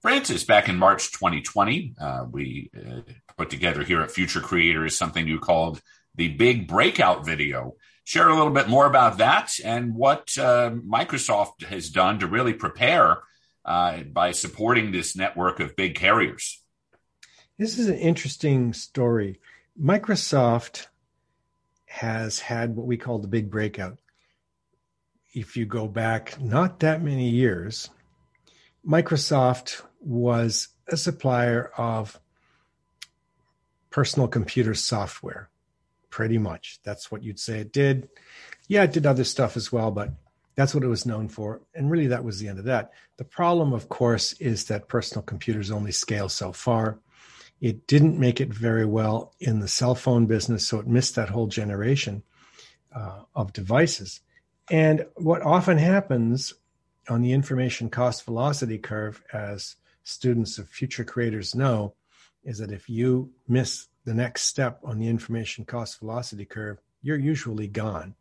Francis, back in March 2020, uh, we uh, put together here at Future Creators something you called the Big Breakout Video. Share a little bit more about that and what uh, Microsoft has done to really prepare uh, by supporting this network of big carriers. This is an interesting story. Microsoft has had what we call the big breakout. If you go back not that many years, Microsoft was a supplier of personal computer software, pretty much. That's what you'd say it did. Yeah, it did other stuff as well, but that's what it was known for. And really, that was the end of that. The problem, of course, is that personal computers only scale so far. It didn't make it very well in the cell phone business, so it missed that whole generation uh, of devices. And what often happens on the information cost velocity curve, as students of future creators know, is that if you miss the next step on the information cost velocity curve, you're usually gone.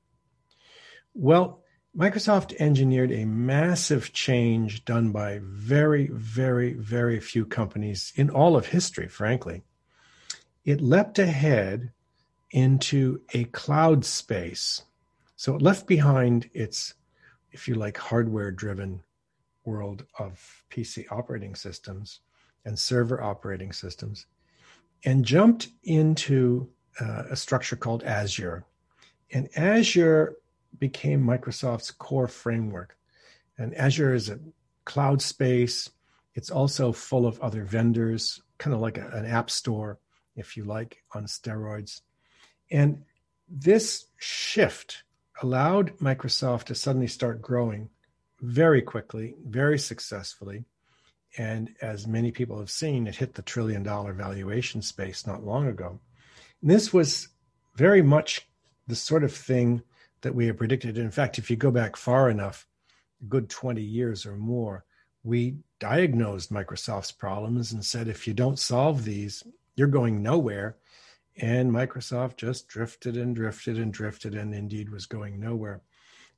Well, Microsoft engineered a massive change done by very, very, very few companies in all of history, frankly. It leapt ahead into a cloud space. So it left behind its, if you like, hardware driven world of PC operating systems and server operating systems and jumped into uh, a structure called Azure. And Azure became Microsoft's core framework. And Azure is a cloud space. It's also full of other vendors, kind of like a, an app store, if you like, on steroids. And this shift allowed Microsoft to suddenly start growing very quickly, very successfully. And as many people have seen, it hit the trillion dollar valuation space not long ago. And this was very much the sort of thing that we had predicted. In fact, if you go back far enough, a good 20 years or more, we diagnosed Microsoft's problems and said, if you don't solve these, you're going nowhere. And Microsoft just drifted and drifted and drifted and indeed was going nowhere.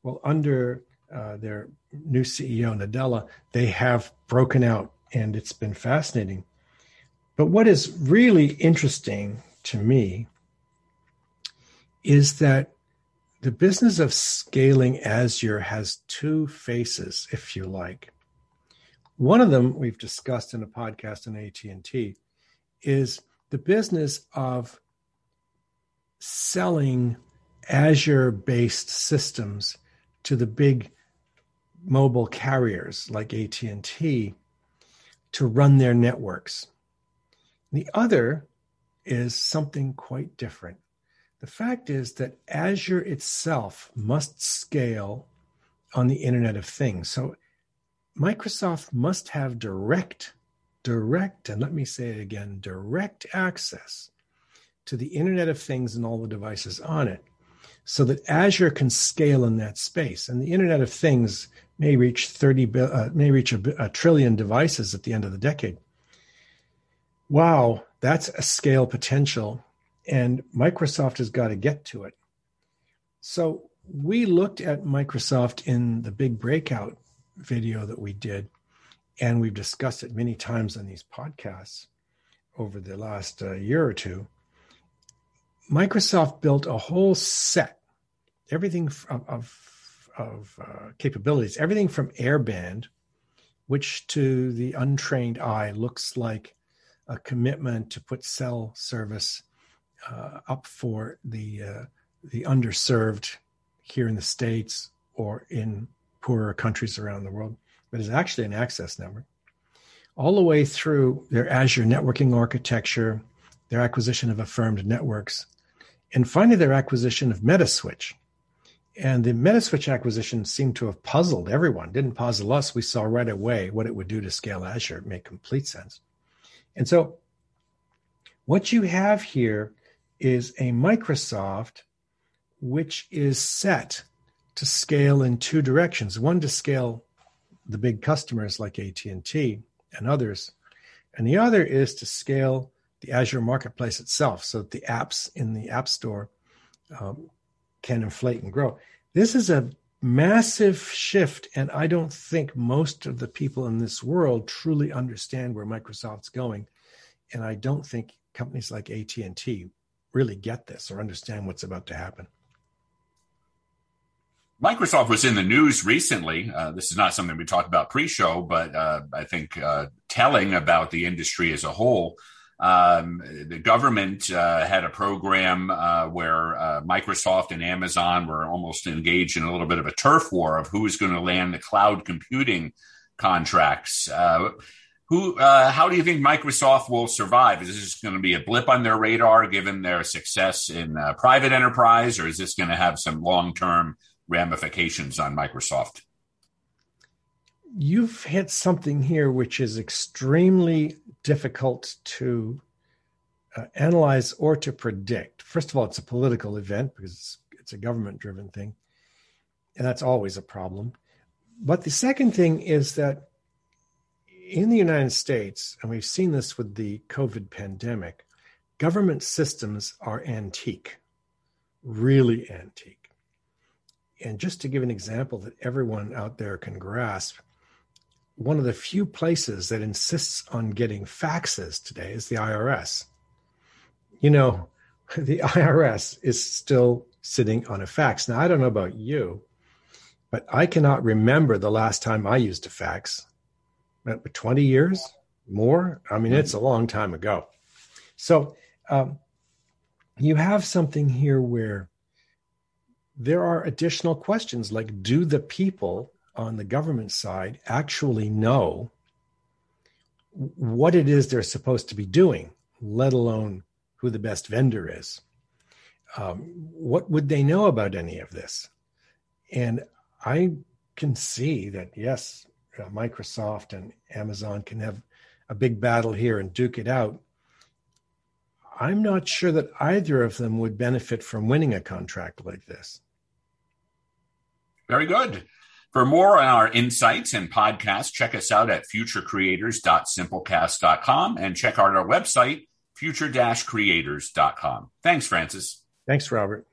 Well, under uh, their new CEO, Nadella, they have broken out and it's been fascinating. But what is really interesting to me is that the business of scaling Azure has two faces, if you like. One of them we've discussed in a podcast on AT&T is the business of selling Azure-based systems to the big mobile carriers like AT&T to run their networks. The other is something quite different. The fact is that Azure itself must scale on the Internet of Things. So Microsoft must have direct, direct, and let me say it again direct access to the Internet of Things and all the devices on it so that Azure can scale in that space. And the Internet of Things may reach 30 uh, may reach a, a trillion devices at the end of the decade. Wow, that's a scale potential and Microsoft has got to get to it. So we looked at Microsoft in the big breakout video that we did, and we've discussed it many times on these podcasts over the last uh, year or two. Microsoft built a whole set, everything of, of, of uh, capabilities, everything from airband, which to the untrained eye looks like a commitment to put cell service uh, up for the uh, the underserved here in the states or in poorer countries around the world, but is actually an access network. All the way through their Azure networking architecture, their acquisition of affirmed networks, and finally their acquisition of Metaswitch. And the Metaswitch acquisition seemed to have puzzled everyone, didn't puzzle us. We saw right away what it would do to scale Azure. It made complete sense. And so what you have here is a Microsoft which is set to scale in two directions. One to scale the big customers like AT&T and others, and the other is to scale the Azure marketplace itself so that the apps in the App Store um, can inflate and grow. This is a massive shift, and I don't think most of the people in this world truly understand where Microsoft's going, and I don't think companies like AT and T really get this or understand what's about to happen. Microsoft was in the news recently. Uh, this is not something we talked about pre-show, but uh, I think uh, telling about the industry as a whole. Um, the government uh, had a program uh, where uh, Microsoft and Amazon were almost engaged in a little bit of a turf war of who is going to land the cloud computing contracts. who? how do you think Microsoft will survive? Is this going to be a blip on their radar given their success in private enterprise, or is this going to have some long-term ramifications on Microsoft. You've hit something here which is extremely difficult to uh, analyze or to predict. First of all, it's a political event because it's, it's a government driven thing, and that's always a problem. But the second thing is that in the United States, and we've seen this with the COVID pandemic, government systems are antique, really antique. And just to give an example that everyone out there can grasp, one of the few places that insists on getting faxes today is the IRS. You know, the IRS is still sitting on a fax. Now, I don't know about you, but I cannot remember the last time I used a fax. 20 years more? I mean, it's a long time ago. So um, you have something here where there are additional questions like do the people on the government side actually know what it is they're supposed to be doing, let alone who the best vendor is? Um, what would they know about any of this? And I can see that, yes, uh, Microsoft and Amazon can have a big battle here and duke it out. I'm not sure that either of them would benefit from winning a contract like this. Very good. For more on our insights and podcasts, check us out at futurecreators.simplecast.com and check out our website, future-creators.com. Thanks, Francis. Thanks, Robert.